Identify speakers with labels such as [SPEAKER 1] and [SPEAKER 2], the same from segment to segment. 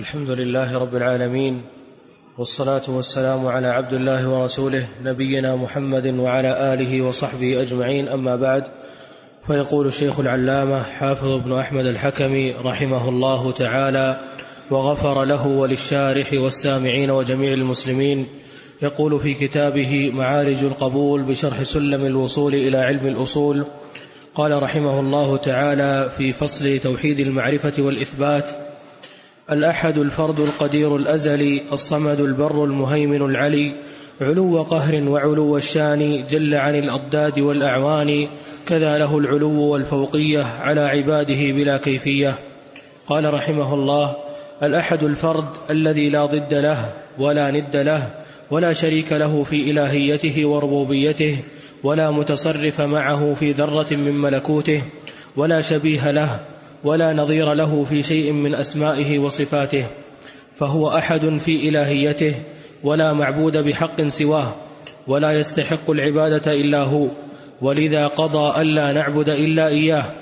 [SPEAKER 1] الحمد لله رب العالمين والصلاة والسلام على عبد الله ورسوله نبينا محمد وعلى آله وصحبه أجمعين أما بعد فيقول الشيخ العلامة حافظ بن أحمد الحكمي رحمه الله تعالى وغفر له وللشارح والسامعين وجميع المسلمين يقول في كتابه معارج القبول بشرح سلم الوصول إلى علم الأصول قال رحمه الله تعالى في فصل توحيد المعرفة والإثبات الأحد الفرد القدير الأزلي الصمد البر المهيمن العلي علو قهر وعلو الشان جل عن الأضداد والأعوان كذا له العلو والفوقية على عباده بلا كيفية قال رحمه الله الأحد الفرد الذي لا ضد له ولا ند له ولا شريك له في إلهيته وربوبيته ولا متصرف معه في ذرة من ملكوته ولا شبيه له ولا نظير له في شيء من أسمائه وصفاته فهو أحد في إلهيته ولا معبود بحق سواه ولا يستحق العبادة إلا هو ولذا قضى ألا نعبد إلا إياه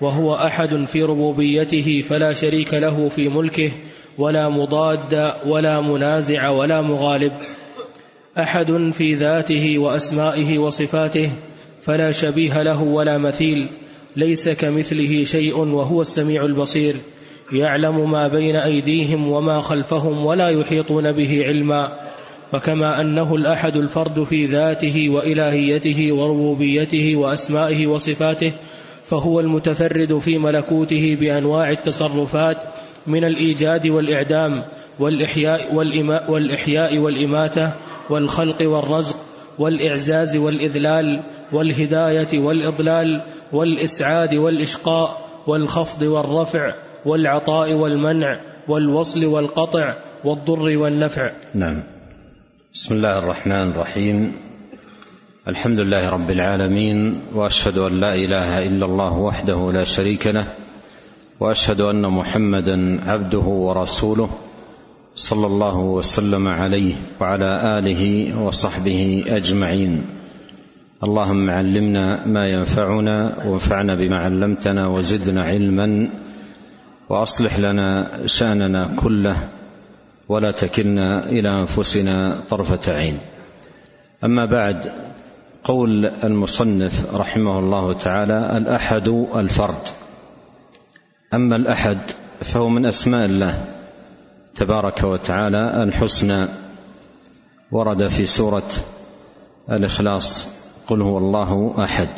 [SPEAKER 1] وهو أحد في ربوبيته فلا شريك له في ملكه ولا مضاد ولا منازع ولا مغالب أحد في ذاته وأسمائه وصفاته فلا شبيه له ولا مثيل ليس كمثله شيء وهو السميع البصير يعلم ما بين أيديهم وما خلفهم ولا يحيطون به علما فكما أنه الأحد الفرد في ذاته وإلهيته وربوبيته وأسمائه وصفاته فهو المتفرد في ملكوته بأنواع التصرفات من الإيجاد والإعدام والإحياء, والإما والإحياء والإماتة والخلق والرزق والإعزاز والإذلال والهداية والإضلال والإسعاد والإشقاء والخفض والرفع والعطاء والمنع والوصل والقطع والضر والنفع
[SPEAKER 2] نعم بسم الله الرحمن الرحيم الحمد لله رب العالمين واشهد ان لا اله الا الله وحده لا شريك له واشهد ان محمدا عبده ورسوله صلى الله وسلم عليه وعلى اله وصحبه اجمعين اللهم علمنا ما ينفعنا وانفعنا بما علمتنا وزدنا علما واصلح لنا شاننا كله ولا تكلنا الى انفسنا طرفه عين اما بعد قول المصنف رحمه الله تعالى الاحد الفرد اما الاحد فهو من اسماء الله تبارك وتعالى الحسنى ورد في سوره الاخلاص قل هو الله احد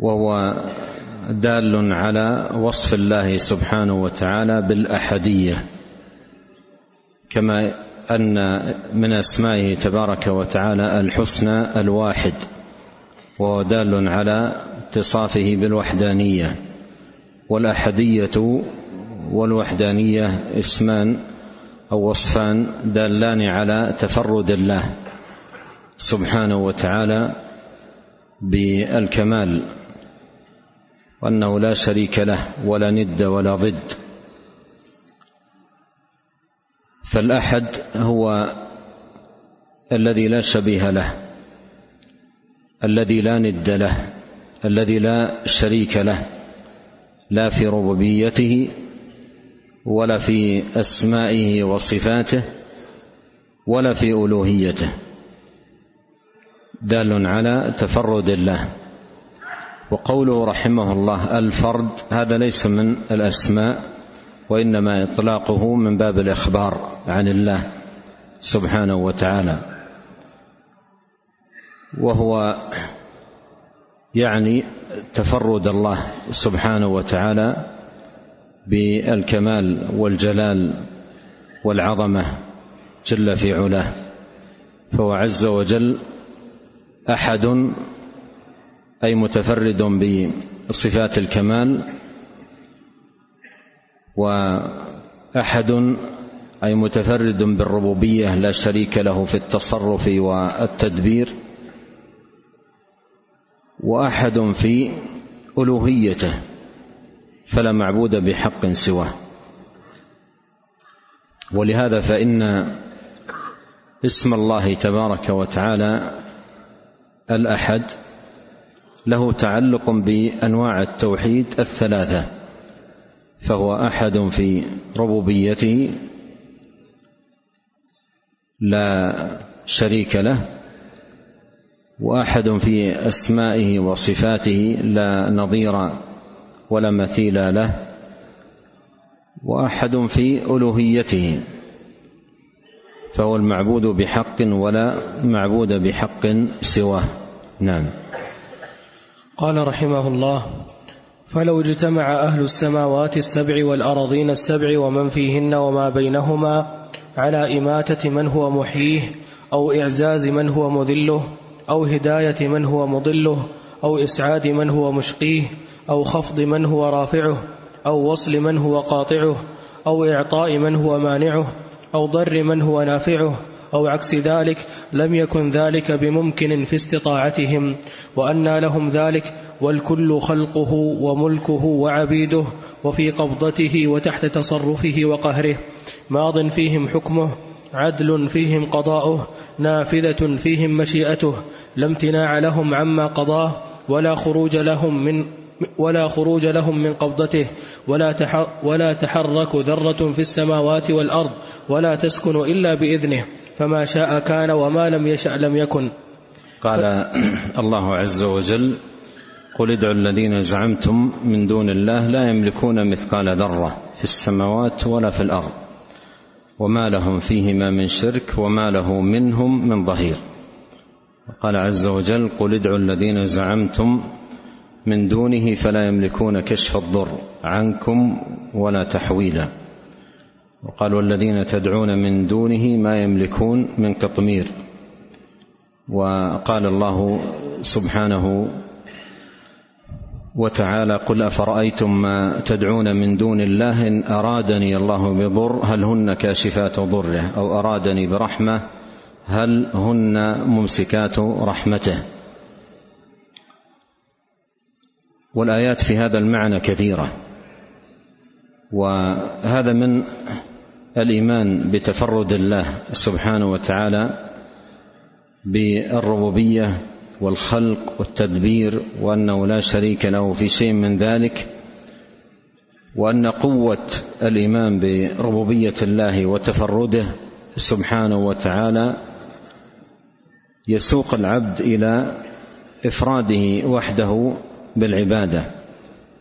[SPEAKER 2] وهو دال على وصف الله سبحانه وتعالى بالاحديه كما ان من اسمائه تبارك وتعالى الحسنى الواحد وهو دال على اتصافه بالوحدانيه والاحديه والوحدانيه اسمان او وصفان دالان على تفرد الله سبحانه وتعالى بالكمال وانه لا شريك له ولا ند ولا ضد فالاحد هو الذي لا شبيه له الذي لا ند له الذي لا شريك له لا في ربوبيته ولا في اسمائه وصفاته ولا في الوهيته دال على تفرد الله وقوله رحمه الله الفرد هذا ليس من الاسماء وانما اطلاقه من باب الاخبار عن الله سبحانه وتعالى وهو يعني تفرد الله سبحانه وتعالى بالكمال والجلال والعظمه جل في علاه فهو عز وجل احد اي متفرد بصفات الكمال واحد اي متفرد بالربوبيه لا شريك له في التصرف والتدبير واحد في الوهيته فلا معبود بحق سواه ولهذا فان اسم الله تبارك وتعالى الأحد له تعلق بأنواع التوحيد الثلاثة فهو أحد في ربوبيته لا شريك له واحد في اسمائه وصفاته لا نظير ولا مثيل له واحد في الوهيته فهو المعبود بحق ولا معبود بحق سواه نعم
[SPEAKER 1] قال رحمه الله فلو اجتمع أهل السماوات السبع والأراضين السبع ومن فيهن وما بينهما على إماتة من هو محييه أو إعزاز من هو مذله أو هداية من هو مضله أو إسعاد من هو مشقيه أو خفض من هو رافعه أو وصل من هو قاطعه أو إعطاء من هو مانعه أو ضر من هو نافعه أو عكس ذلك لم يكن ذلك بممكن في استطاعتهم وأنى لهم ذلك والكل خلقه وملكه وعبيده وفي قبضته وتحت تصرفه وقهره ماض فيهم حكمه عدل فيهم قضاؤه نافذة فيهم مشيئته لا امتناع لهم عما قضاه ولا خروج لهم من ولا خروج لهم من قبضته ولا, تحر ولا تحرك ذرة في السماوات والأرض ولا تسكن إلا بإذنه فما شاء كان وما لم يشأ لم يكن
[SPEAKER 2] قال ف... الله عز وجل قل ادعوا الذين زعمتم من دون الله لا يملكون مثقال ذرة في السماوات ولا في الأرض وما لهم فيهما من شرك وما له منهم من ظهير قال عز وجل قل ادعوا الذين زعمتم من دونه فلا يملكون كشف الضر عنكم ولا تحويلا وقال والذين تدعون من دونه ما يملكون من قطمير وقال الله سبحانه وتعالى قل افرايتم ما تدعون من دون الله ان ارادني الله بضر هل هن كاشفات ضره او ارادني برحمه هل هن ممسكات رحمته والايات في هذا المعنى كثيره وهذا من الايمان بتفرد الله سبحانه وتعالى بالربوبيه والخلق والتدبير وانه لا شريك له في شيء من ذلك وان قوه الايمان بربوبيه الله وتفرده سبحانه وتعالى يسوق العبد الى افراده وحده بالعباده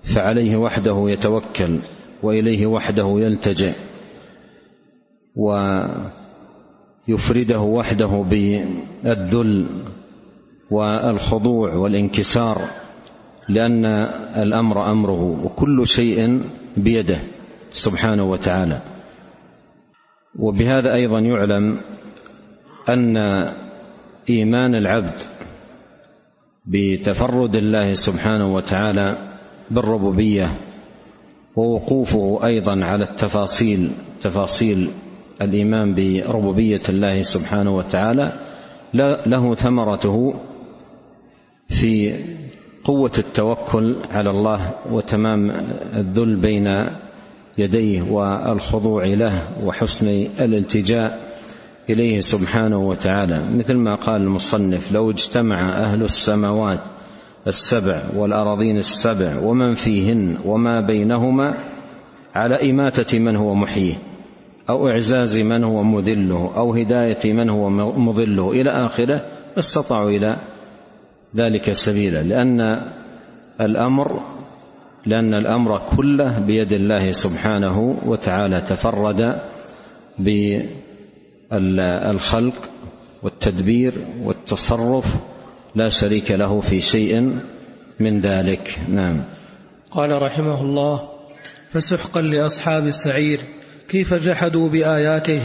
[SPEAKER 2] فعليه وحده يتوكل واليه وحده يلتجئ ويفرده وحده بالذل والخضوع والانكسار لان الامر امره وكل شيء بيده سبحانه وتعالى وبهذا ايضا يعلم ان ايمان العبد بتفرد الله سبحانه وتعالى بالربوبيه ووقوفه ايضا على التفاصيل تفاصيل الايمان بربوبيه الله سبحانه وتعالى له ثمرته في قوه التوكل على الله وتمام الذل بين يديه والخضوع له وحسن الالتجاء اليه سبحانه وتعالى مثل ما قال المصنف لو اجتمع اهل السماوات السبع والأراضين السبع ومن فيهن وما بينهما على إماتة من هو محييه أو إعزاز من هو مذله أو هداية من هو مضله إلى آخره استطاعوا إلى ذلك سبيلا لأن الأمر لأن الأمر كله بيد الله سبحانه وتعالى تفرد ب الخلق والتدبير والتصرف لا شريك له في شيء من ذلك نعم
[SPEAKER 1] قال رحمه الله فسحقا لاصحاب السعير كيف جحدوا باياته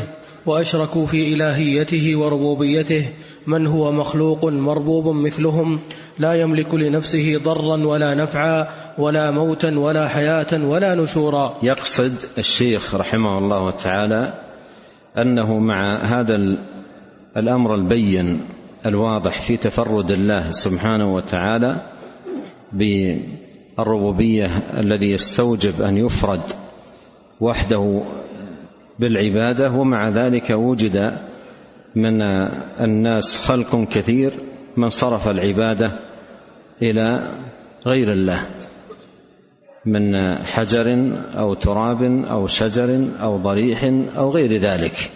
[SPEAKER 1] واشركوا في الهيته وربوبيته من هو مخلوق مربوب مثلهم لا يملك لنفسه ضرا ولا نفعا ولا موتا ولا حياه ولا نشورا
[SPEAKER 2] يقصد الشيخ رحمه الله تعالى انه مع هذا الامر البين الواضح في تفرد الله سبحانه وتعالى بالربوبيه الذي يستوجب ان يفرد وحده بالعباده ومع ذلك وجد من الناس خلق كثير من صرف العباده الى غير الله من حجر او تراب او شجر او ضريح او غير ذلك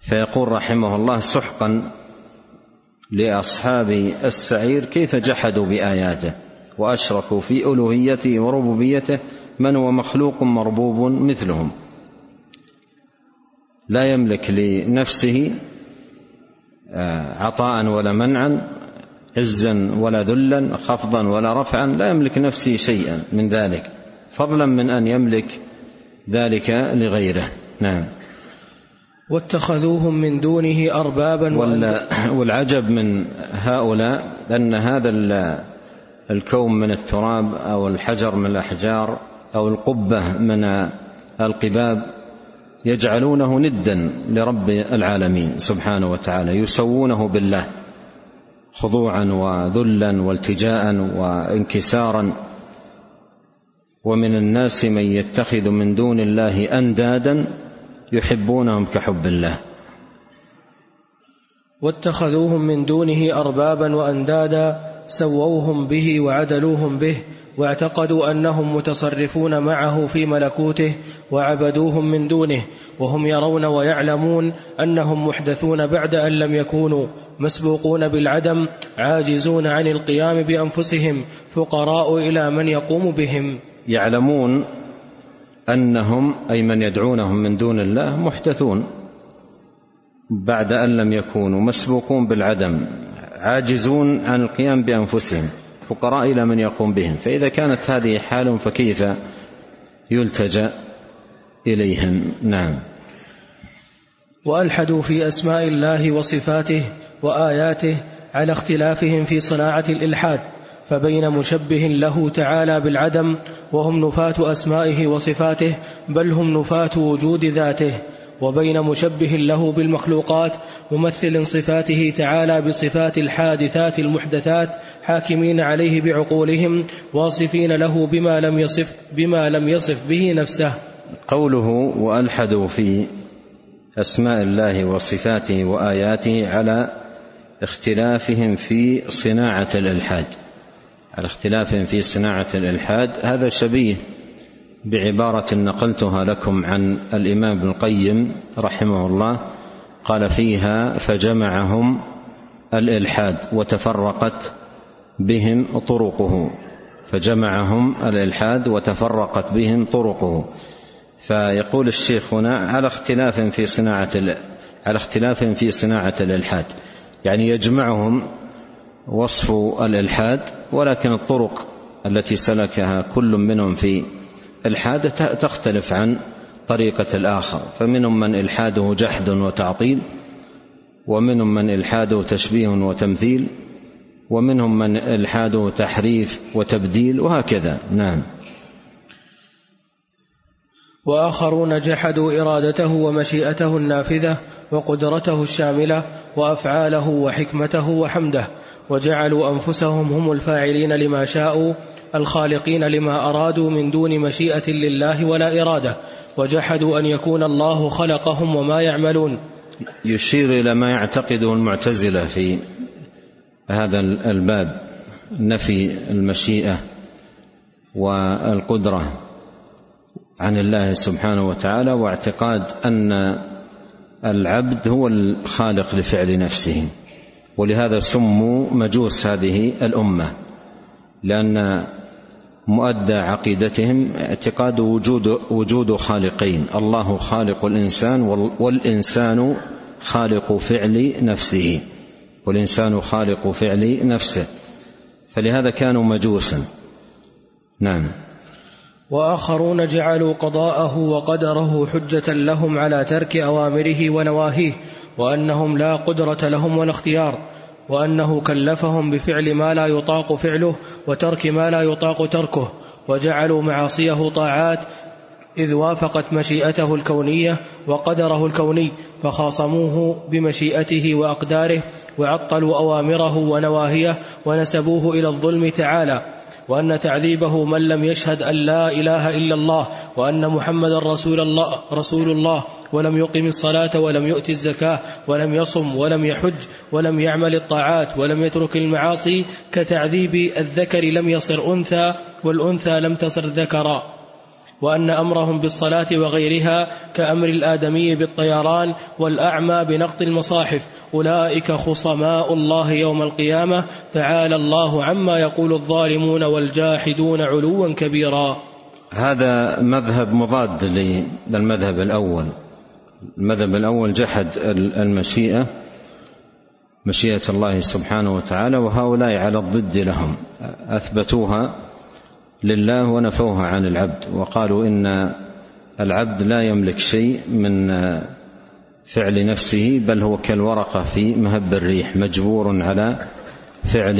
[SPEAKER 2] فيقول رحمه الله سحقا لاصحاب السعير كيف جحدوا باياته واشركوا في الوهيته وربوبيته من هو مخلوق مربوب مثلهم لا يملك لنفسه آه، عطاء ولا منعا عزا ولا ذلا خفضا ولا رفعا لا يملك نفسه شيئا من ذلك فضلا من ان يملك ذلك لغيره نعم
[SPEAKER 1] واتخذوهم من دونه اربابا
[SPEAKER 2] والعجب من هؤلاء ان هذا الكون من التراب او الحجر من الاحجار او القبه من القباب يجعلونه ندا لرب العالمين سبحانه وتعالى يسوونه بالله خضوعا وذلا والتجاء وانكسارا ومن الناس من يتخذ من دون الله اندادا يحبونهم كحب الله
[SPEAKER 1] واتخذوهم من دونه اربابا واندادا سووهم به وعدلوهم به واعتقدوا أنهم متصرفون معه في ملكوته وعبدوهم من دونه وهم يرون ويعلمون أنهم محدثون بعد أن لم يكونوا مسبوقون بالعدم عاجزون عن القيام بأنفسهم فقراء إلى من يقوم بهم
[SPEAKER 2] يعلمون أنهم أي من يدعونهم من دون الله محدثون بعد أن لم يكونوا مسبوقون بالعدم عاجزون عن القيام بأنفسهم الفقراء إلى من يقوم بهم فإذا كانت هذه حال فكيف يلتجأ إليهم نعم
[SPEAKER 1] والحدوا في اسماء الله وصفاته واياته على اختلافهم في صناعه الالحاد فبين مشبه له تعالى بالعدم وهم نفاه اسمائه وصفاته بل هم نفاه وجود ذاته وبين مشبه له بالمخلوقات ممثل صفاته تعالى بصفات الحادثات المحدثات حاكمين عليه بعقولهم واصفين له بما لم يصف بما لم يصف به نفسه
[SPEAKER 2] قوله والحدوا في اسماء الله وصفاته واياته على اختلافهم في صناعه الالحاد على اختلافهم في صناعه الالحاد هذا شبيه بعباره نقلتها لكم عن الامام ابن القيم رحمه الله قال فيها فجمعهم الالحاد وتفرقت بهم طرقه فجمعهم الالحاد وتفرقت بهم طرقه فيقول الشيخ هنا على اختلاف في صناعه على اختلاف في صناعه الالحاد يعني يجمعهم وصف الالحاد ولكن الطرق التي سلكها كل منهم في الحاد تختلف عن طريقه الاخر فمنهم من الحاده جحد وتعطيل ومنهم من الحاده تشبيه وتمثيل ومنهم من الحاده تحريف وتبديل وهكذا نعم
[SPEAKER 1] واخرون جحدوا ارادته ومشيئته النافذه وقدرته الشامله وافعاله وحكمته وحمده وجعلوا انفسهم هم الفاعلين لما شاءوا الخالقين لما ارادوا من دون مشيئه لله ولا اراده وجحدوا ان يكون الله خلقهم وما يعملون
[SPEAKER 2] يشير الى ما يعتقده المعتزله في هذا الباب نفي المشيئه والقدره عن الله سبحانه وتعالى واعتقاد ان العبد هو الخالق لفعل نفسه ولهذا سموا مجوس هذه الامه لان مؤدى عقيدتهم اعتقاد وجود وجود خالقين الله خالق الانسان والانسان خالق فعل نفسه والإنسان خالق فعل نفسه فلهذا كانوا مجوسا نعم
[SPEAKER 1] وآخرون جعلوا قضاءه وقدره حجة لهم على ترك أوامره ونواهيه وأنهم لا قدرة لهم ولا اختيار وأنه كلفهم بفعل ما لا يطاق فعله وترك ما لا يطاق تركه وجعلوا معاصيه طاعات إذ وافقت مشيئته الكونية وقدره الكوني فخاصموه بمشيئته وأقداره وعطلوا أوامره ونواهيه ونسبوه إلى الظلم تعالى وأن تعذيبه من لم يشهد أن لا إله إلا الله وأن محمد رسول الله, رسول الله ولم يقم الصلاة ولم يؤت الزكاة ولم يصم ولم يحج ولم يعمل الطاعات ولم يترك المعاصي كتعذيب الذكر لم يصر أنثى والأنثى لم تصر ذكرا وأن أمرهم بالصلاة وغيرها كأمر الآدمي بالطيران والأعمى بنقط المصاحف أولئك خصماء الله يوم القيامة تعالى الله عما يقول الظالمون والجاحدون علوا كبيرا
[SPEAKER 2] هذا مذهب مضاد للمذهب الأول المذهب الأول جحد المشيئة مشيئة الله سبحانه وتعالى وهؤلاء على الضد لهم أثبتوها لله ونفوها عن العبد وقالوا ان العبد لا يملك شيء من فعل نفسه بل هو كالورقه في مهب الريح مجبور على فعل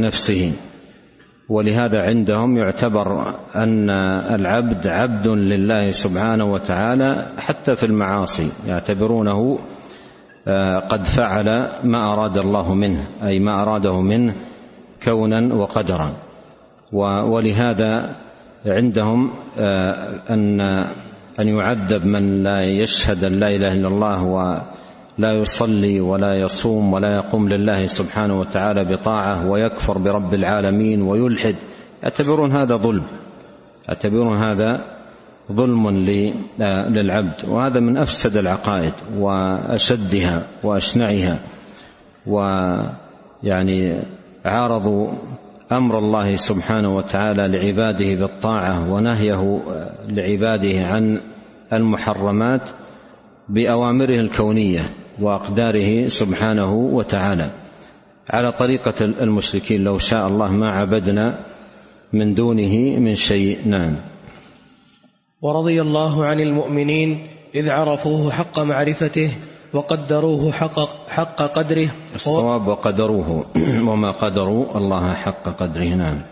[SPEAKER 2] نفسه ولهذا عندهم يعتبر ان العبد عبد لله سبحانه وتعالى حتى في المعاصي يعتبرونه آه، قد فعل ما اراد الله منه اي ما اراده منه كونا وقدرا ولهذا عندهم آه، أن أن يعذب من لا يشهد أن لا إله إلا الله ولا يصلي ولا يصوم ولا يقوم لله سبحانه وتعالى بطاعة ويكفر برب العالمين ويلحد يعتبرون هذا ظلم يعتبرون هذا ظلم آه، للعبد وهذا من أفسد العقائد وأشدها وأشنعها ويعني عارضوا امر الله سبحانه وتعالى لعباده بالطاعه ونهيه آه، لعباده عن المحرمات باوامره الكونيه واقداره سبحانه وتعالى على طريقه المشركين لو شاء الله ما عبدنا من دونه من شيء نعم
[SPEAKER 1] ورضي الله عن المؤمنين اذ عرفوه حق معرفته وقدروه حق, حق قدره
[SPEAKER 2] الصواب وقدروه وما قدروا الله حق قدره نعم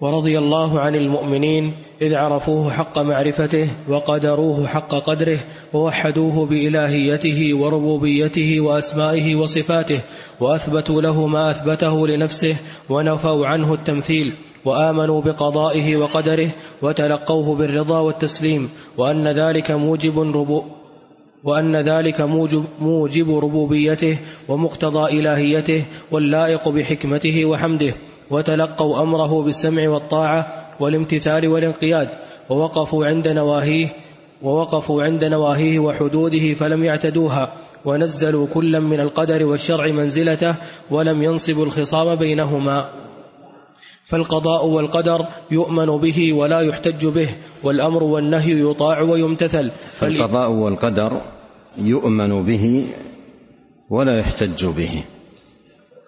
[SPEAKER 1] ورضي الله عن المؤمنين إذ عرفوه حق معرفته وقدروه حق قدره ووحدوه بإلهيته وربوبيته وأسمائه وصفاته وأثبتوا له ما أثبته لنفسه ونفوا عنه التمثيل وامنوا بقضائه وقدره وتلقوه بالرضا والتسليم وان ذلك موجب ربو وأن ذلك موجب, موجب ربوبيته ومقتضى إلهيته واللائق بحكمته وحمده وتلقوا أمره بالسمع والطاعة والامتثال والانقياد ووقفوا عند نواهيه ووقفوا عند نواهيه وحدوده فلم يعتدوها ونزلوا كلا من القدر والشرع منزلته ولم ينصبوا الخصام بينهما فالقضاء والقدر يؤمن به ولا يحتج به والأمر والنهي يطاع ويمتثل
[SPEAKER 2] فالقضاء والقدر يؤمن به ولا يحتج به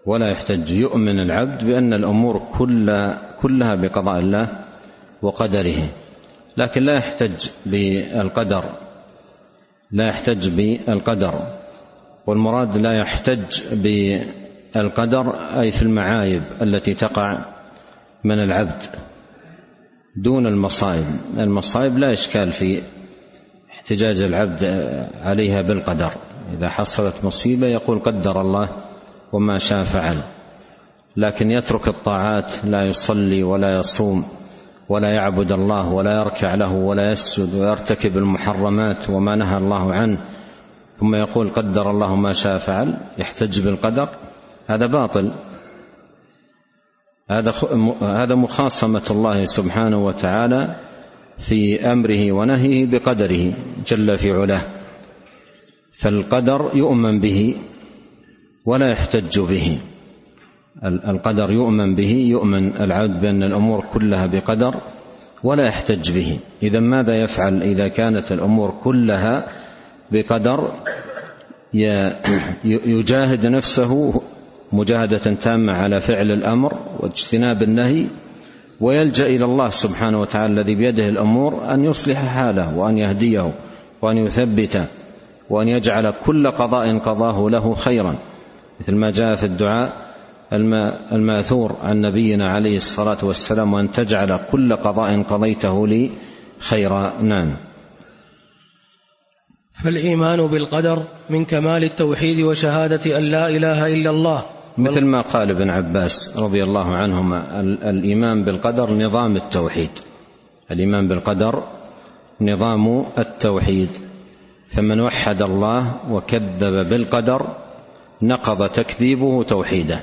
[SPEAKER 2] ولا يحتج يؤمن العبد بأن الأمور كل كلها بقضاء الله وقدره لكن لا يحتج بالقدر لا يحتج بالقدر والمراد لا يحتج بالقدر أي في المعايب التي تقع من العبد دون المصائب المصائب لا اشكال في احتجاج العبد عليها بالقدر اذا حصلت مصيبه يقول قدر الله وما شاء فعل لكن يترك الطاعات لا يصلي ولا يصوم ولا يعبد الله ولا يركع له ولا يسجد ويرتكب المحرمات وما نهى الله عنه ثم يقول قدر الله ما شاء فعل يحتج بالقدر هذا باطل هذا هذا مخاصمة الله سبحانه وتعالى في أمره ونهيه بقدره جل في علاه فالقدر يؤمن به ولا يحتج به القدر يؤمن به يؤمن العبد بأن الأمور كلها بقدر ولا يحتج به إذا ماذا يفعل إذا كانت الأمور كلها بقدر يجاهد نفسه مجاهدة تامة على فعل الأمر واجتناب النهي ويلجأ إلى الله سبحانه وتعالى الذي بيده الأمور أن يصلح حاله وأن يهديه وأن يثبته وأن يجعل كل قضاء قضاه له خيرا مثل ما جاء في الدعاء الماثور عن نبينا عليه الصلاة والسلام وأن تجعل كل قضاء قضيته لي خيرا نعم
[SPEAKER 1] فالإيمان بالقدر من كمال التوحيد وشهادة أن لا إله إلا الله
[SPEAKER 2] مثل ما قال ابن عباس رضي الله عنهما الإيمان بالقدر نظام التوحيد الإيمان بالقدر نظام التوحيد فمن وحد الله وكذب بالقدر نقض تكذيبه توحيده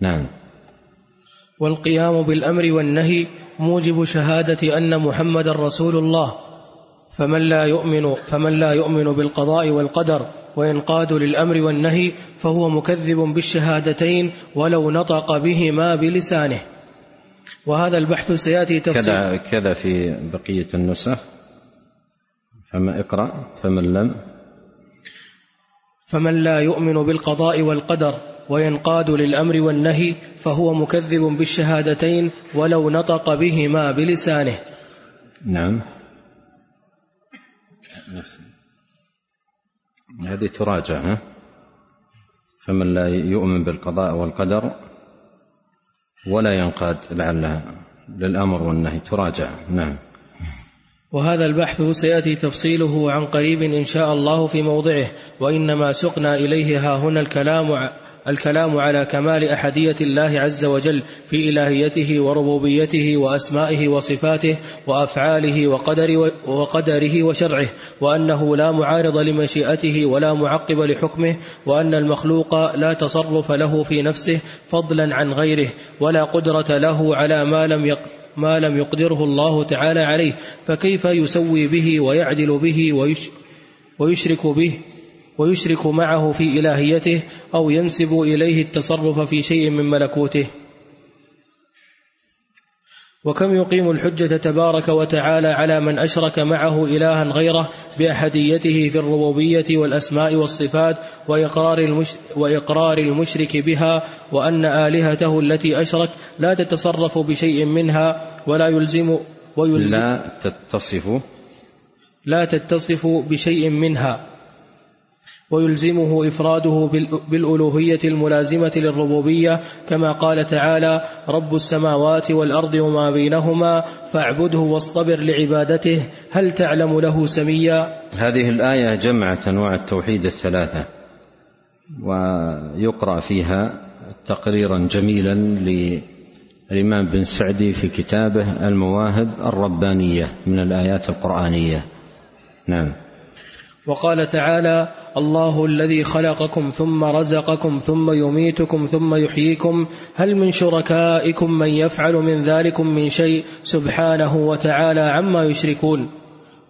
[SPEAKER 2] نعم
[SPEAKER 1] والقيام بالأمر والنهي موجب شهادة أن محمد رسول الله فمن لا يؤمن فمن لا يؤمن بالقضاء والقدر وينقاد للأمر والنهي فهو مكذب بالشهادتين ولو نطق بهما بلسانه وهذا البحث سيأتي تفصيل كذا,
[SPEAKER 2] كذا في بقية النسخ فما اقرأ فمن لم
[SPEAKER 1] فمن لا يؤمن بالقضاء والقدر وينقاد للأمر والنهي فهو مكذب بالشهادتين ولو نطق بهما بلسانه
[SPEAKER 2] نعم هذه تراجع ها؟ فمن لا يؤمن بالقضاء والقدر ولا ينقاد لعلها للامر والنهي تراجع نعم
[SPEAKER 1] وهذا البحث سياتي تفصيله عن قريب ان شاء الله في موضعه وانما سقنا اليه ها هنا الكلام الكلام على كمال أحدية الله عز وجل في إلهيته وربوبيته وأسمائه وصفاته وأفعاله وقدر وقدره وشرعه وأنه لا معارض لمشيئته ولا معقب لحكمه وأن المخلوق لا تصرف له في نفسه فضلا عن غيره ولا قدرة له على ما لم يق ما لم يقدره الله تعالى عليه فكيف يسوي به ويعدل به ويشرك به ويشرك معه في إلهيته أو ينسب إليه التصرف في شيء من ملكوته وكم يقيم الحجة تبارك وتعالى على من أشرك معه إلها غيره بأحديته في الربوبية والأسماء والصفات وإقرار, المش وإقرار المشرك بها وأن آلهته التي أشرك لا تتصرف بشيء منها ولا يلزم
[SPEAKER 2] ويلزم لا تتصف
[SPEAKER 1] لا تتصف بشيء منها ويلزمه إفراده بالألوهية الملازمة للربوبية كما قال تعالى رب السماوات والأرض وما بينهما فاعبده واصطبر لعبادته هل تعلم له سميا
[SPEAKER 2] هذه الآية جمعت أنواع التوحيد الثلاثة ويقرأ فيها تقريرا جميلا للإمام بن سعدي في كتابه المواهب الربانية من الآيات القرآنية نعم
[SPEAKER 1] وقال تعالى الله الذي خلقكم ثم رزقكم ثم يميتكم ثم يحييكم هل من شركائكم من يفعل من ذلكم من شيء سبحانه وتعالى عما يشركون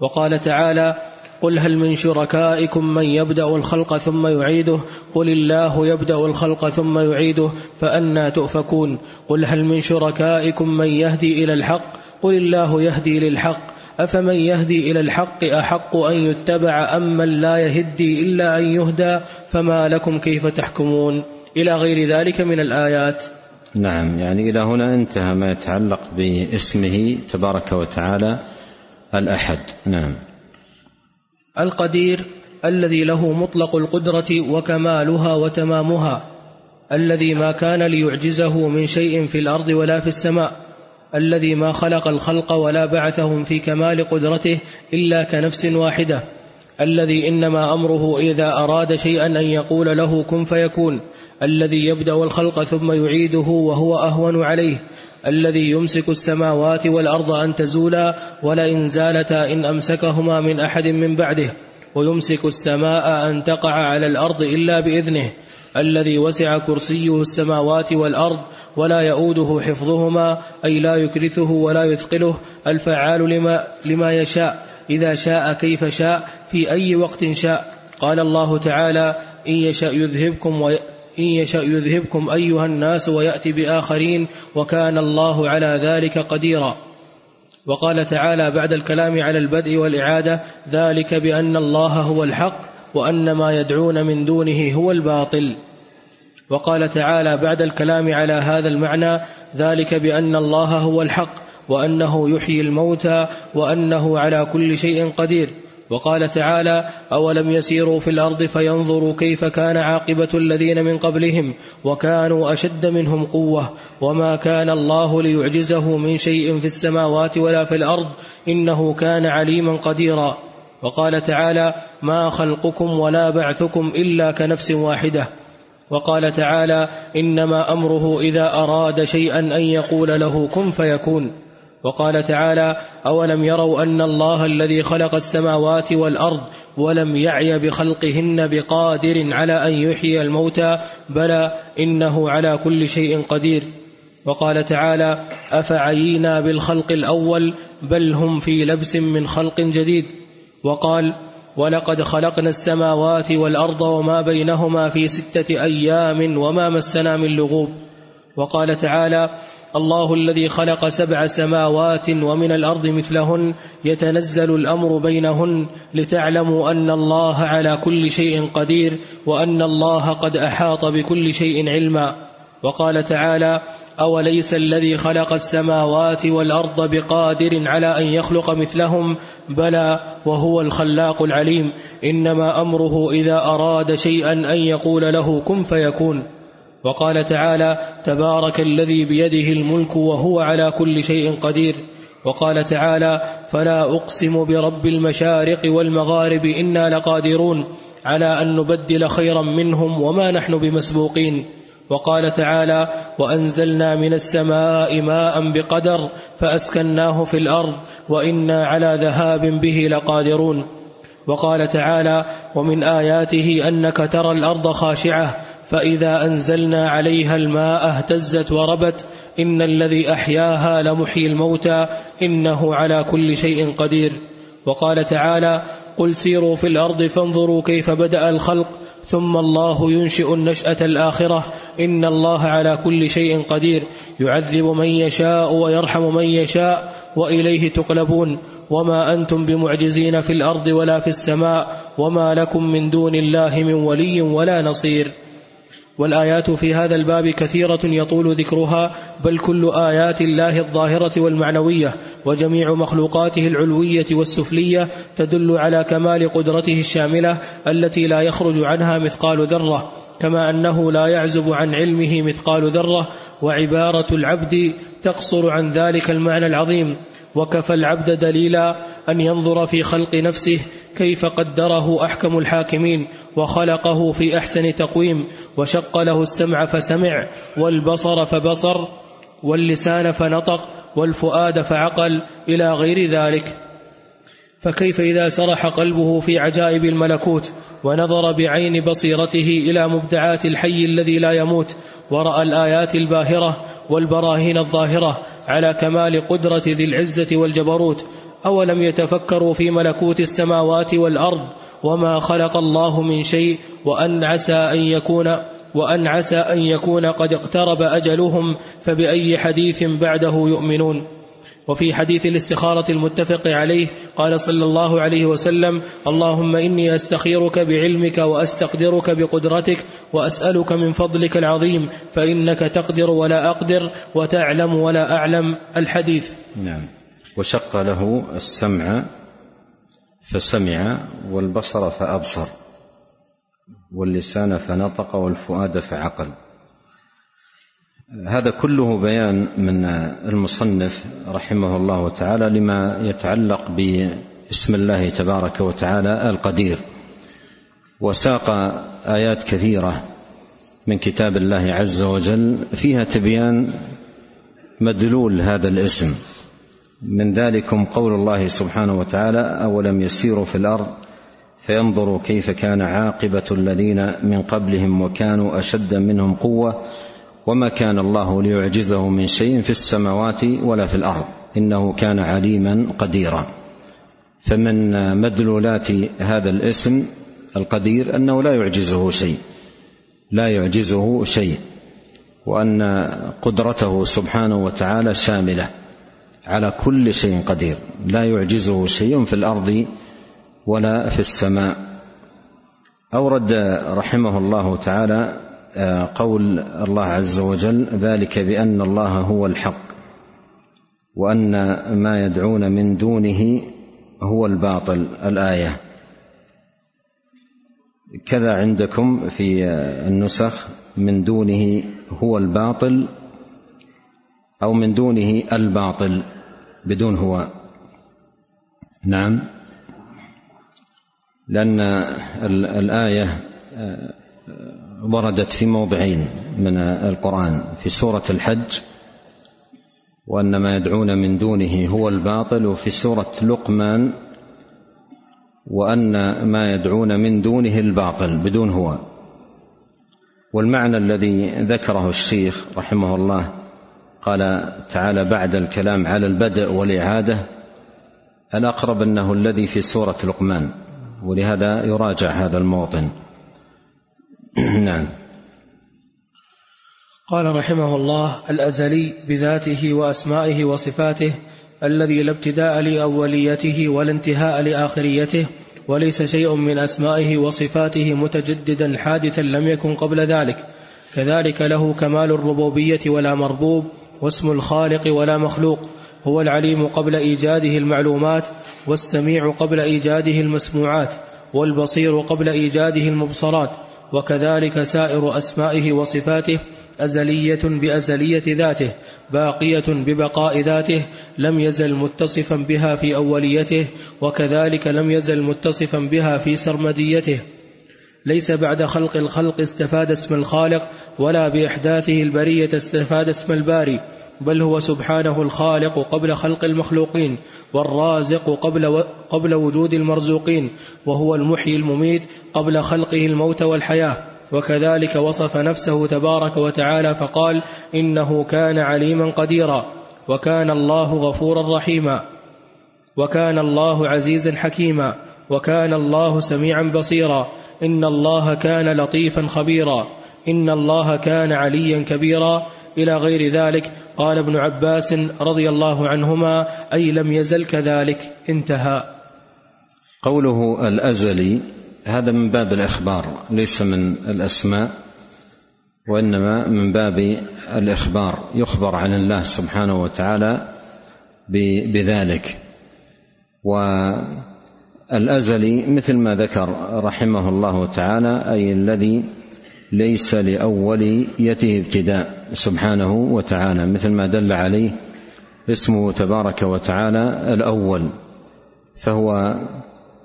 [SPEAKER 1] وقال تعالى قل هل من شركائكم من يبدا الخلق ثم يعيده قل الله يبدا الخلق ثم يعيده فانى تؤفكون قل هل من شركائكم من يهدي الى الحق قل الله يهدي للحق أفمن يهدي إلى الحق أحق أن يتبع أم من لا يهدي إلا أن يهدى فما لكم كيف تحكمون إلى غير ذلك من الآيات
[SPEAKER 2] نعم يعني إلى هنا انتهى ما يتعلق باسمه تبارك وتعالى الأحد نعم
[SPEAKER 1] القدير الذي له مطلق القدرة وكمالها وتمامها الذي ما كان ليعجزه من شيء في الأرض ولا في السماء الذي ما خلق الخلق ولا بعثهم في كمال قدرته إلا كنفس واحدة الذي إنما أمره إذا أراد شيئا أن يقول له كن فيكون الذي يبدأ الخلق ثم يعيده وهو أهون عليه الذي يمسك السماوات والأرض أن تزولا ولئن زالتا إن أمسكهما من أحد من بعده ويمسك السماء أن تقع على الأرض إلا بإذنه الذي وسع كرسيه السماوات والأرض ولا يؤوده حفظهما أي لا يكرثه ولا يثقله الفعال لما, لما يشاء إذا شاء كيف شاء في أي وقت شاء قال الله تعالى إن يشأ يذهبكم وي... إن يشأ يذهبكم أيها الناس ويأتي بآخرين وكان الله على ذلك قديرا وقال تعالى بعد الكلام على البدء والإعادة ذلك بأن الله هو الحق وأن ما يدعون من دونه هو الباطل وقال تعالى بعد الكلام على هذا المعنى ذلك بأن الله هو الحق وأنه يحيي الموتى وأنه على كل شيء قدير وقال تعالى أولم يسيروا في الأرض فينظروا كيف كان عاقبة الذين من قبلهم وكانوا أشد منهم قوة وما كان الله ليعجزه من شيء في السماوات ولا في الأرض إنه كان عليما قديرا وقال تعالى ما خلقكم ولا بعثكم إلا كنفس واحدة وقال تعالى إنما أمره إذا أراد شيئا أن يقول له كن فيكون وقال تعالى أولم يروا أن الله الذي خلق السماوات والأرض ولم يعي بخلقهن بقادر على أن يحيي الموتى بلى إنه على كل شيء قدير وقال تعالى أفعينا بالخلق الأول بل هم في لبس من خلق جديد وقال ولقد خلقنا السماوات والأرض وما بينهما في ستة أيام وما مسنا من لغوب وقال تعالى الله الذي خلق سبع سماوات ومن الأرض مثلهن يتنزل الأمر بينهن لتعلموا أن الله على كل شيء قدير وأن الله قد أحاط بكل شيء علما وقال تعالى أوليس الذي خلق السماوات والأرض بقادر على أن يخلق مثلهم بلى وهو الخلاق العليم إنما أمره إذا أراد شيئا أن يقول له كن فيكون وقال تعالى تبارك الذي بيده الملك وهو على كل شيء قدير وقال تعالى فلا أقسم برب المشارق والمغارب إنا لقادرون على أن نبدل خيرا منهم وما نحن بمسبوقين وقال تعالى وأنزلنا من السماء ماء بقدر فأسكناه في الأرض وإنا على ذهاب به لقادرون وقال تعالى ومن آياته أنك ترى الأرض خاشعة فإذا أنزلنا عليها الماء اهتزت وربت إن الذي أحياها لمحيي الموتى إنه على كل شيء قدير وقال تعالى قل سيروا في الأرض فانظروا كيف بدأ الخلق ثم الله ينشئ النشأة الآخرة إن الله على كل شيء قدير يعذب من يشاء ويرحم من يشاء وإليه تقلبون وما أنتم بمعجزين في الأرض ولا في السماء وما لكم من دون الله من ولي ولا نصير والآيات في هذا الباب كثيرة يطول ذكرها بل كل آيات الله الظاهرة والمعنوية وجميع مخلوقاته العلوية والسفلية تدل على كمال قدرته الشاملة التي لا يخرج عنها مثقال ذرة كما أنه لا يعزب عن علمه مثقال ذرة وعبارة العبد تقصر عن ذلك المعنى العظيم وكفى العبد دليلا أن ينظر في خلق نفسه كيف قدره أحكم الحاكمين وخلقه في أحسن تقويم وشق له السمع فسمع والبصر فبصر واللسان فنطق والفؤاد فعقل إلى غير ذلك فكيف إذا سرح قلبه في عجائب الملكوت ونظر بعين بصيرته إلى مبدعات الحي الذي لا يموت ورأى الآيات الباهرة والبراهين الظاهرة على كمال قدرة ذي العزة والجبروت أولم يتفكروا في ملكوت السماوات والأرض وما خلق الله من شيء وأن عسى أن يكون وأن عسى أن يكون قد اقترب أجلهم فبأي حديث بعده يؤمنون وفي حديث الاستخارة المتفق عليه قال صلى الله عليه وسلم اللهم إني أستخيرك بعلمك وأستقدرك بقدرتك وأسألك من فضلك العظيم فإنك تقدر ولا أقدر وتعلم ولا أعلم الحديث
[SPEAKER 2] نعم وشق له السمع فسمع والبصر فأبصر واللسان فنطق والفؤاد فعقل هذا كله بيان من المصنف رحمه الله تعالى لما يتعلق باسم الله تبارك وتعالى القدير وساق ايات كثيره من كتاب الله عز وجل فيها تبيان مدلول هذا الاسم من ذلكم قول الله سبحانه وتعالى اولم يسيروا في الارض فينظر كيف كان عاقبه الذين من قبلهم وكانوا اشد منهم قوه وما كان الله ليعجزه من شيء في السماوات ولا في الارض انه كان عليما قديرا فمن مدلولات هذا الاسم القدير انه لا يعجزه شيء لا يعجزه شيء وان قدرته سبحانه وتعالى شامله على كل شيء قدير لا يعجزه شيء في الارض ولا في السماء اورد رحمه الله تعالى آه، قول الله عز وجل ذلك بان الله هو الحق وان ما يدعون من دونه هو الباطل الايه كذا عندكم في آه، النسخ من دونه هو الباطل او من دونه الباطل بدون هو نعم لأن الآية آه، وردت في موضعين من القرآن في سورة الحج وأن ما يدعون من دونه هو الباطل وفي سورة لقمان وأن ما يدعون من دونه الباطل بدون هو والمعنى الذي ذكره الشيخ رحمه الله قال تعالى بعد الكلام على البدء والإعادة الأقرب أنه الذي في سورة لقمان ولهذا يراجع هذا الموطن نعم
[SPEAKER 1] قال رحمه الله الأزلي بذاته وأسمائه وصفاته الذي لا ابتداء لأوليته ولا انتهاء لآخريته وليس شيء من أسمائه وصفاته متجددا حادثا لم يكن قبل ذلك كذلك له كمال الربوبية ولا مربوب واسم الخالق ولا مخلوق هو العليم قبل إيجاده المعلومات والسميع قبل إيجاده المسموعات والبصير قبل إيجاده المبصرات وكذلك سائر أسمائه وصفاته أزلية بأزلية ذاته باقية ببقاء ذاته لم يزل متصفا بها في أوليته وكذلك لم يزل متصفا بها في سرمديته ليس بعد خلق الخلق استفاد اسم الخالق ولا بإحداثه البرية استفاد اسم الباري بل هو سبحانه الخالق قبل خلق المخلوقين والرازق قبل و... قبل وجود المرزوقين وهو المحيي المميت قبل خلقه الموت والحياه وكذلك وصف نفسه تبارك وتعالى فقال انه كان عليما قديرا وكان الله غفورا رحيما وكان الله عزيزا حكيما وكان الله سميعا بصيرا ان الله كان لطيفا خبيرا ان الله كان عليا كبيرا الى غير ذلك قال ابن عباس رضي الله عنهما أي لم يزل كذلك انتهى
[SPEAKER 2] قوله الأزلي هذا من باب الإخبار ليس من الأسماء وإنما من باب الإخبار يخبر عن الله سبحانه وتعالى بذلك والأزلي مثل ما ذكر رحمه الله تعالى أي الذي ليس لأوليته ابتداء سبحانه وتعالى مثل ما دل عليه اسمه تبارك وتعالى الأول فهو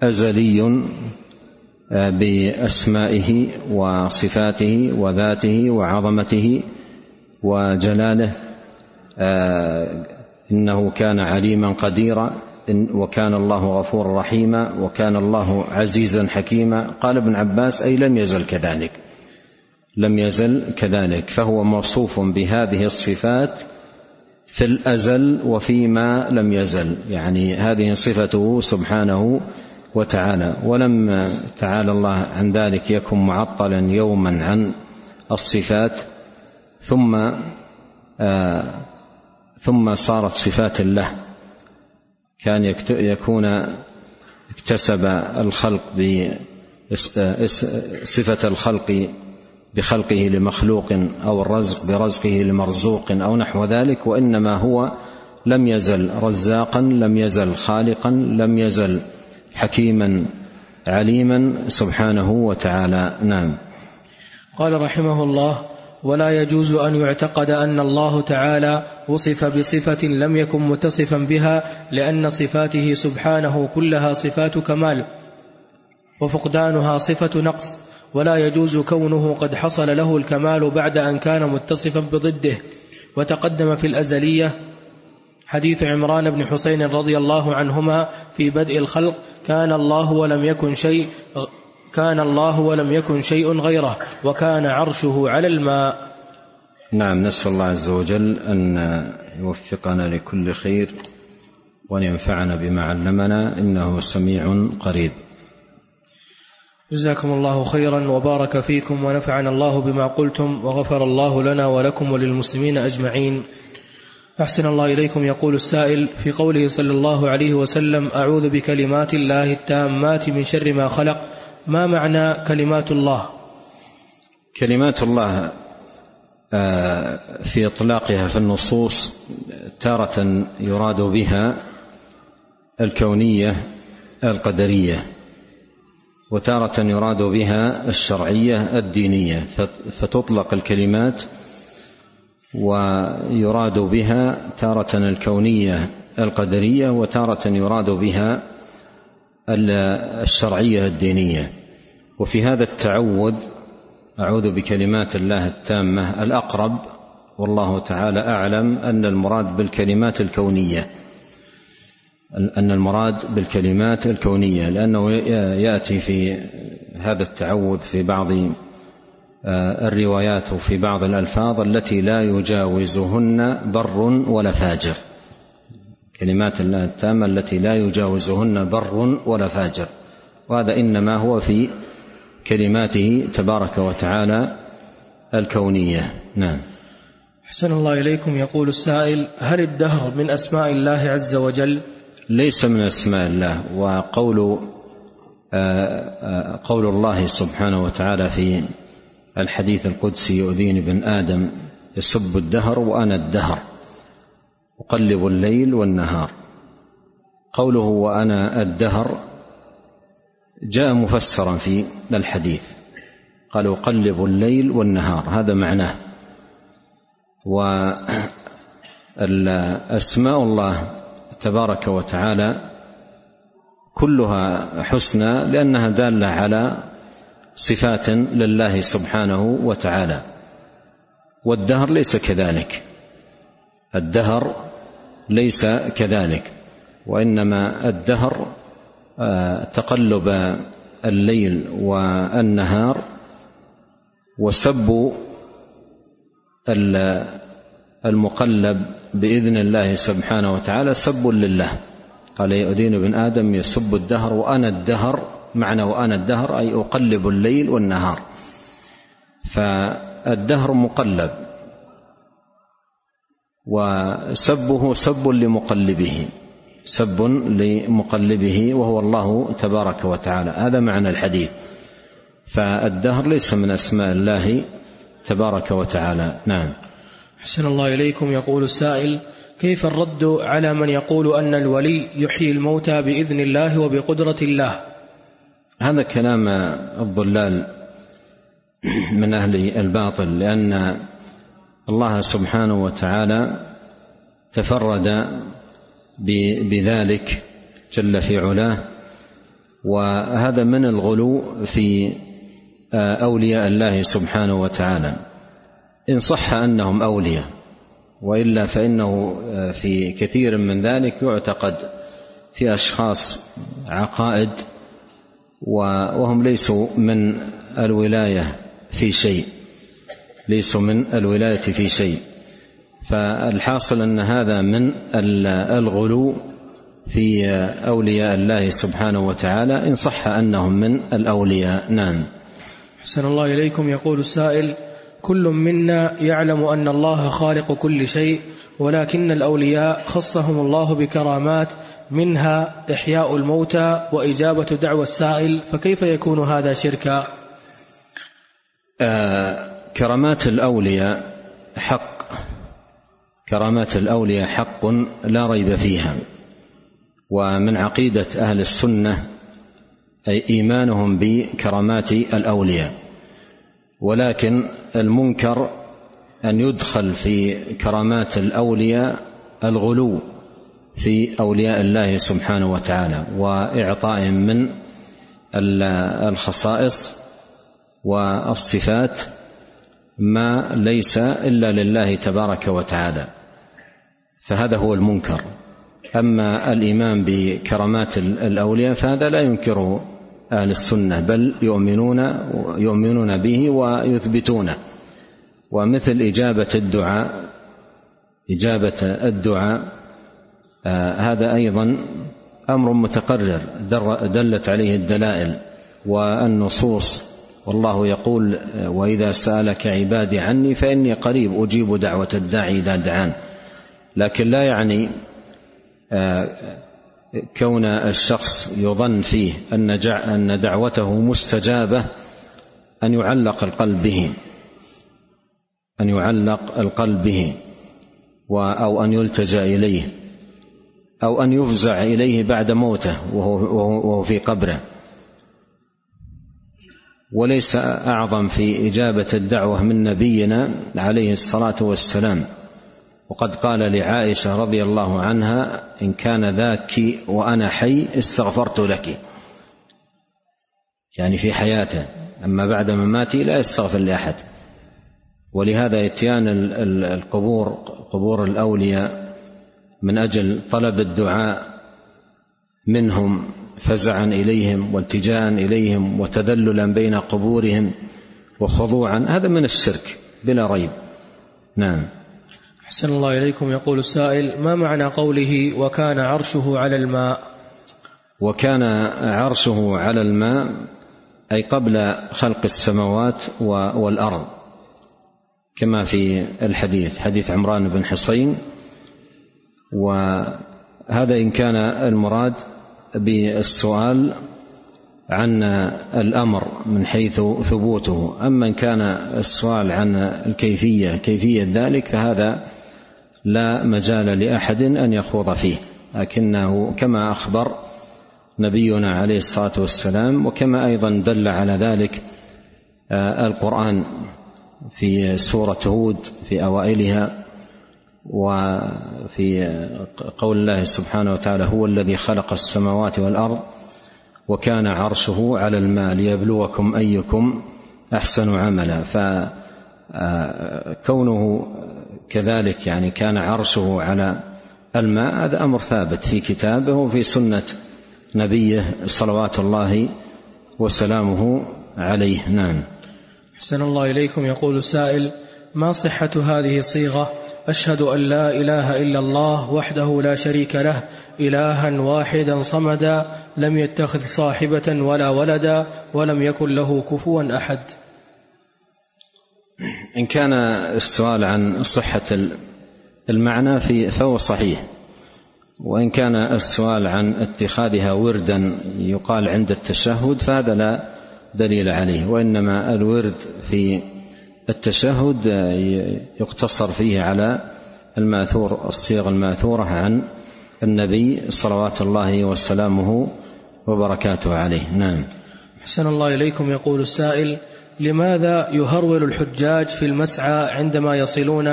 [SPEAKER 2] أزلي آه، بأسمائه وصفاته وذاته وعظمته وجلاله آه، إنه كان عليما قديرا وكان الله غفورا رحيما وكان الله عزيزا حكيما قال ابن عباس أي لم يزل كذلك لم يزل كذلك فهو موصوف بهذه الصفات في الازل وفيما لم يزل يعني هذه صفته سبحانه وتعالى ولم تعالى الله عن ذلك يكن معطلا يوما عن الصفات ثم آه ثم صارت صفات الله كان يكون اكتسب الخلق بصفه الخلق بخلقه لمخلوق او الرزق برزقه لمرزوق او نحو ذلك وانما هو لم يزل رزاقا لم يزل خالقا لم يزل حكيما عليما سبحانه وتعالى نعم
[SPEAKER 1] قال رحمه الله ولا يجوز ان يعتقد ان الله تعالى وصف بصفه لم يكن متصفا بها لان صفاته سبحانه كلها صفات كمال وفقدانها صفه نقص ولا يجوز كونه قد حصل له الكمال بعد أن كان متصفا بضده وتقدم في الأزلية حديث عمران بن حسين رضي الله عنهما في بدء الخلق كان الله ولم يكن شيء كان الله ولم يكن شيء غيره وكان عرشه على الماء
[SPEAKER 2] نعم نسأل الله عز وجل أن يوفقنا لكل خير وأن ينفعنا بما علمنا إنه سميع قريب
[SPEAKER 1] جزاكم الله خيرا وبارك فيكم ونفعنا الله بما قلتم وغفر الله لنا ولكم وللمسلمين أجمعين أحسن الله إليكم يقول السائل في قوله صلى الله عليه وسلم أعوذ بكلمات الله التامات من شر ما خلق ما معنى كلمات الله
[SPEAKER 2] كلمات الله آه، في إطلاقها في النصوص تارة يراد بها الكونية القدرية وتارة يراد بها الشرعية الدينية فتطلق الكلمات ويراد بها تارة الكونية القدرية وتارة يراد بها الشرعية الدينية وفي هذا التعود أعوذ بكلمات الله التامة الأقرب والله تعالى أعلم أن المراد بالكلمات الكونية أن المراد بالكلمات الكونية لأنه يأتي في هذا التعوذ في بعض آه، الروايات وفي بعض الألفاظ التي لا يجاوزهن بر ولا فاجر كلمات التامة التي لا يجاوزهن بر ولا فاجر وهذا إنما هو في كلماته تبارك وتعالى الكونية نعم
[SPEAKER 1] أحسن الله إليكم يقول السائل هل الدهر من أسماء الله عز وجل
[SPEAKER 2] ليس من اسماء الله وقول آه، آه، قول الله سبحانه وتعالى في الحديث القدسي يؤذيني ابن ادم يسب الدهر وانا الدهر اقلب الليل والنهار قوله وانا الدهر جاء مفسرا في الحديث قال اقلب الليل والنهار هذا معناه واسماء الله تبارك وتعالى كلها حسنى لانها داله على صفات لله سبحانه وتعالى والدهر ليس كذلك الدهر ليس كذلك وانما الدهر آه، تقلب الليل والنهار وسب المقلب باذن الله سبحانه وتعالى سب لله قال يؤذين ابن ادم يسب الدهر وانا الدهر معنى وانا الدهر اي اقلب الليل والنهار فالدهر مقلب وسبه سب لمقلبه سب لمقلبه وهو الله تبارك وتعالى هذا معنى الحديث فالدهر ليس من اسماء الله تبارك وتعالى نعم
[SPEAKER 1] أحسن الله إليكم يقول السائل كيف الرد على من يقول أن الولي يحيي الموتى بإذن الله وبقدرة الله
[SPEAKER 2] هذا كلام الضلال من أهل الباطل لأن الله سبحانه وتعالى تفرد بذلك جل في علاه وهذا من الغلو في أولياء الله سبحانه وتعالى إن صح أنهم أولياء وإلا فإنه آه، في كثير من ذلك يعتقد في أشخاص عقائد وهم ليسوا من الولاية في شيء ليسوا من الولاية في شيء فالحاصل أن هذا من الغلو في أولياء الله سبحانه وتعالى إن صح أنهم من الأولياء
[SPEAKER 1] نعم حسن الله إليكم يقول السائل كل منا يعلم أن الله خالق كل شيء ولكن الأولياء خصهم الله بكرامات منها إحياء الموتى وإجابة دعوى السائل فكيف يكون هذا شركا
[SPEAKER 2] آه كرامات الأولياء حق كرامات الأولياء حق لا ريب فيها ومن عقيدة أهل السنة أي إيمانهم بكرامات الأولياء ولكن المنكر أن يدخل في كرامات الأولياء الغلو في أولياء الله سبحانه وتعالى وإعطائهم من الخصائص والصفات ما ليس إلا لله تبارك وتعالى فهذا هو المنكر أما الإيمان بكرامات الأولياء فهذا لا ينكره أهل السنة بل يؤمنون يؤمنون به ويثبتونه ومثل إجابة الدعاء إجابة الدعاء آه، هذا أيضا أمر متقرر دلت عليه الدلائل والنصوص والله يقول آه، وإذا سألك عبادي عني فإني قريب أجيب دعوة الداعي إذا دعان لكن لا يعني آه، كون الشخص يظن فيه أن أن دعوته مستجابة أن يعلق القلب به أن يعلق القلب به أو أن يلتجأ إليه أو أن يفزع إليه بعد موته وهو في قبره وليس أعظم في إجابة الدعوة من نبينا عليه الصلاة والسلام وقد قال لعائشه رضي الله عنها ان كان ذاك وانا حي استغفرت لك يعني في حياته اما بعد مماتي لا يستغفر لاحد ولهذا اتيان القبور قبور الاولياء من اجل طلب الدعاء منهم فزعا اليهم والتجاء اليهم وتذللا بين قبورهم وخضوعا هذا من الشرك بلا ريب نعم
[SPEAKER 1] أحسن الله إليكم يقول السائل ما معنى قوله وكان عرشه على الماء
[SPEAKER 2] وكان عرشه على الماء أي قبل خلق السماوات والأرض كما في الحديث حديث عمران بن حصين وهذا إن كان المراد بالسؤال عن الامر من حيث ثبوته اما ان كان السؤال عن الكيفيه كيفيه ذلك فهذا لا مجال لاحد ان يخوض فيه لكنه كما اخبر نبينا عليه الصلاه والسلام وكما ايضا دل على ذلك آه، القران في سوره هود في اوائلها وفي قول الله سبحانه وتعالى هو الذي خلق السماوات والارض وكان عرشه على الماء ليبلوكم ايكم احسن عملا فكونه آه، كذلك يعني كان عرشه على الماء هذا امر ثابت في كتابه وفي سنه نبيه صلوات الله وسلامه عليه نعم
[SPEAKER 1] احسن الله اليكم يقول السائل ما صحه هذه الصيغه اشهد ان لا اله الا الله وحده لا شريك له إلها واحدا صمدا لم يتخذ صاحبة ولا ولدا ولم يكن له كفوا أحد
[SPEAKER 2] إن كان السؤال عن صحة المعنى في فهو صحيح وإن كان السؤال عن اتخاذها وردا يقال عند التشهد فهذا لا دليل عليه وإنما الورد في التشهد يقتصر فيه على الماثور الصيغ الماثورة عن النبي صلوات الله وسلامه وبركاته عليه نعم
[SPEAKER 1] حسن الله إليكم يقول السائل لماذا يهرول الحجاج في المسعى عندما يصلون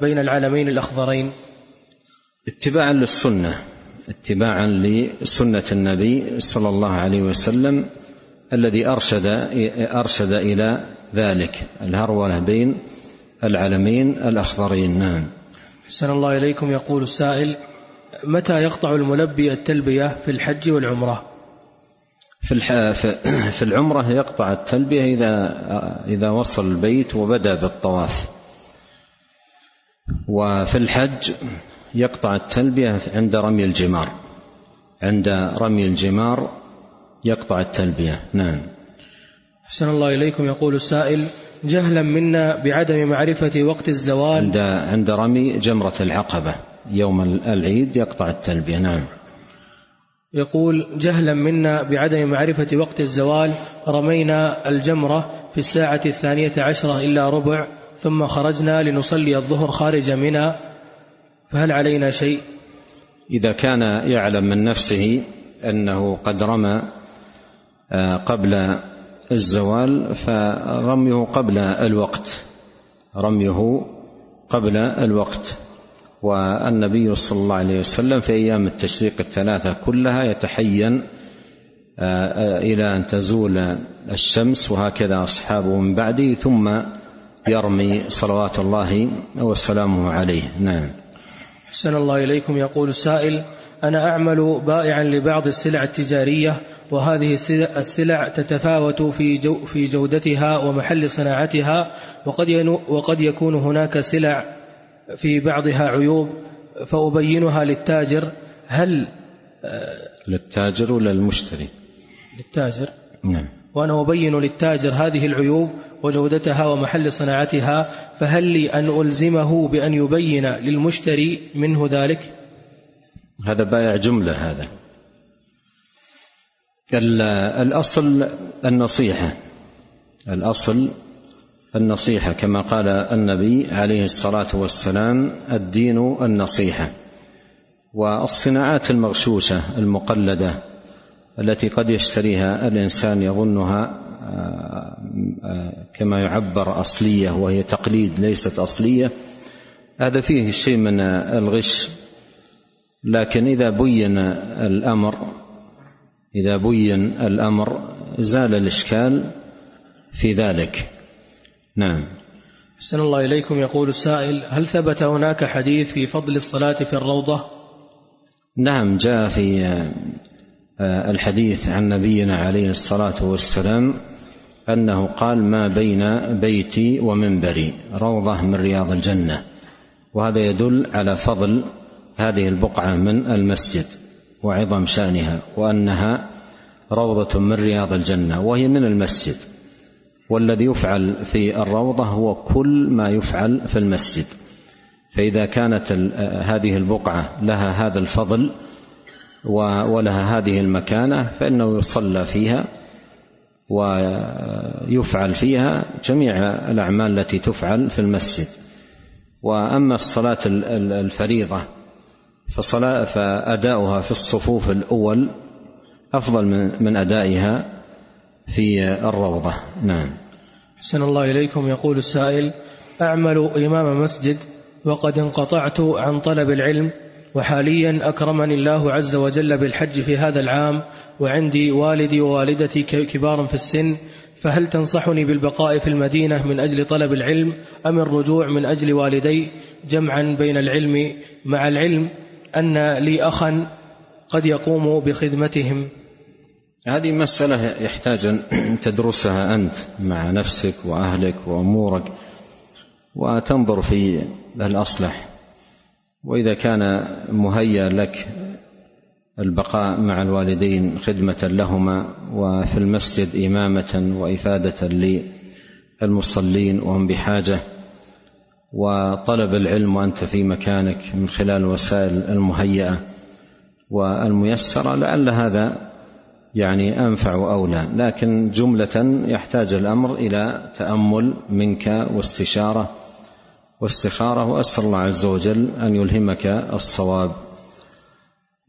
[SPEAKER 1] بين العلمين الأخضرين
[SPEAKER 2] اتباعا للسنة اتباعا لسنة النبي صلى الله عليه وسلم الذي أرشد أرشد إلى ذلك الهرولة بين العلمين الأخضرين نعم
[SPEAKER 1] حسن الله إليكم يقول السائل متى يقطع الملبي التلبية في الحج والعمرة
[SPEAKER 2] في الح... في العمرة يقطع التلبية إذا إذا وصل البيت وبدأ بالطواف وفي الحج يقطع التلبية عند رمي الجمار عند رمي الجمار يقطع التلبية نعم
[SPEAKER 1] أحسن الله إليكم يقول السائل جهلا منا بعدم معرفة وقت الزوال
[SPEAKER 2] عند عند رمي جمرة العقبة يوم العيد يقطع التلبية نعم
[SPEAKER 1] يقول جهلا منا بعدم معرفة وقت الزوال رمينا الجمرة في الساعة الثانية عشرة إلا ربع ثم خرجنا لنصلي الظهر خارج منى فهل علينا شيء
[SPEAKER 2] إذا كان يعلم من نفسه أنه قد رمى آه، قبل الزوال فرميه قبل الوقت رميه قبل الوقت والنبي صلى الله عليه وسلم في ايام التشريق الثلاثه كلها يتحين آه، آه، الى ان تزول الشمس وهكذا اصحابه من بعده ثم يرمي صلوات الله وسلامه عليه نعم
[SPEAKER 1] أحسن الله إليكم يقول السائل أنا أعمل بائعا لبعض السلع التجارية وهذه السلع تتفاوت في جو في جودتها ومحل صناعتها وقد وقد يكون هناك سلع في بعضها عيوب فأبينها للتاجر هل
[SPEAKER 2] آه، للتاجر ولا المشتري
[SPEAKER 1] للتاجر نعم وأنا أبين للتاجر هذه العيوب وجودتها ومحل صناعتها فهل لي أن ألزمه بأن يبين للمشتري منه ذلك
[SPEAKER 2] هذا بائع جملة هذا الأصل النصيحة الأصل النصيحه كما قال النبي عليه الصلاه والسلام الدين النصيحه والصناعات المغشوشه المقلده التي قد يشتريها الانسان يظنها آه، آه، كما يعبر اصليه وهي تقليد ليست اصليه هذا فيه شيء من الغش لكن اذا بين الامر اذا بين الامر زال الاشكال في ذلك نعم
[SPEAKER 1] أحسن الله إليكم يقول السائل هل ثبت هناك حديث في فضل الصلاة في الروضة
[SPEAKER 2] نعم جاء في آه، الحديث عن نبينا عليه الصلاة والسلام أنه قال ما بين بيتي ومنبري روضة من رياض الجنة وهذا يدل على فضل هذه البقعة من المسجد وعظم شأنها وأنها روضة من رياض الجنة وهي من المسجد والذي يفعل في الروضه هو كل ما يفعل في المسجد فاذا كانت هذه البقعه لها هذا الفضل ولها هذه المكانه فانه يصلى فيها ويفعل فيها جميع الاعمال التي تفعل في المسجد واما الصلاه الفريضه فاداؤها في الصفوف الاول افضل من ادائها في الروضة نعم
[SPEAKER 1] حسن الله إليكم يقول السائل أعمل إمام مسجد وقد انقطعت عن طلب العلم وحاليا أكرمني الله عز وجل بالحج في هذا العام وعندي والدي ووالدتي كبار في السن فهل تنصحني بالبقاء في المدينة من أجل طلب العلم أم الرجوع من أجل والدي جمعا بين العلم مع العلم أن لي أخا قد يقوم بخدمتهم
[SPEAKER 2] هذه مسألة يحتاج أن تدرسها أنت مع نفسك وأهلك وأمورك وتنظر في الأصلح وإذا كان مهيأ لك البقاء مع الوالدين خدمة لهما وفي المسجد إمامة وإفادة للمصلين وهم بحاجة وطلب العلم وأنت في مكانك من خلال الوسائل المهيئة والميسرة لعل هذا يعني أنفع وأولى لكن جملة يحتاج الأمر إلى تأمل منك واستشارة واستخارة وأسأل الله عز وجل أن يلهمك الصواب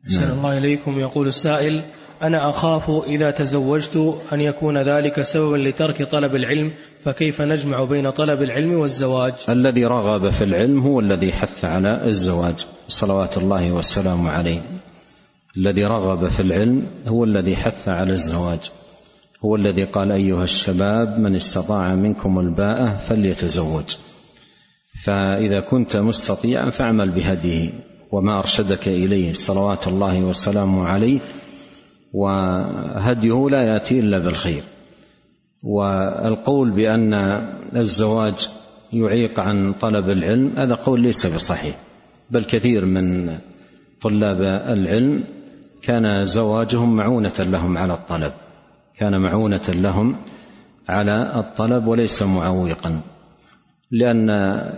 [SPEAKER 1] أحسن نعم. الله إليكم يقول السائل أنا أخاف إذا تزوجت أن يكون ذلك سببا لترك طلب العلم فكيف نجمع بين طلب العلم والزواج
[SPEAKER 2] الذي رغب في العلم هو الذي حث على الزواج صلوات الله وسلامه عليه الذي رغب في العلم هو الذي حث على الزواج هو الذي قال ايها الشباب من استطاع منكم الباءه فليتزوج فاذا كنت مستطيعا فاعمل بهديه وما ارشدك اليه صلوات الله وسلامه عليه وهديه لا ياتي الا بالخير والقول بان الزواج يعيق عن طلب العلم هذا قول ليس بصحيح بل كثير من طلاب العلم كان زواجهم معونة لهم على الطلب كان معونة لهم على الطلب وليس معوقا لأن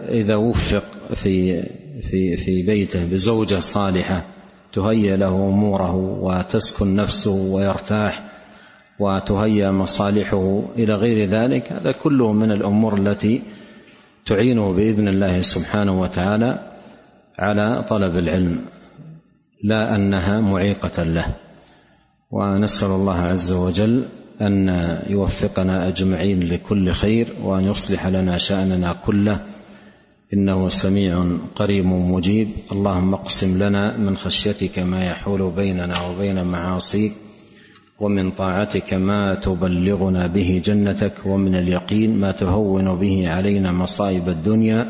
[SPEAKER 2] إذا وفق في في في بيته بزوجة صالحة تهيئ له أموره وتسكن نفسه ويرتاح وتهيأ مصالحه إلى غير ذلك هذا كله من الأمور التي تعينه بإذن الله سبحانه وتعالى على طلب العلم لا انها معيقه له ونسال الله عز وجل ان يوفقنا اجمعين لكل خير وان يصلح لنا شاننا كله انه سميع قريب مجيب اللهم اقسم لنا من خشيتك ما يحول بيننا وبين معاصيك ومن طاعتك ما تبلغنا به جنتك ومن اليقين ما تهون به علينا مصائب الدنيا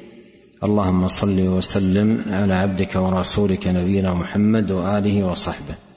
[SPEAKER 2] اللهم صل وسلم على عبدك ورسولك نبينا محمد واله وصحبه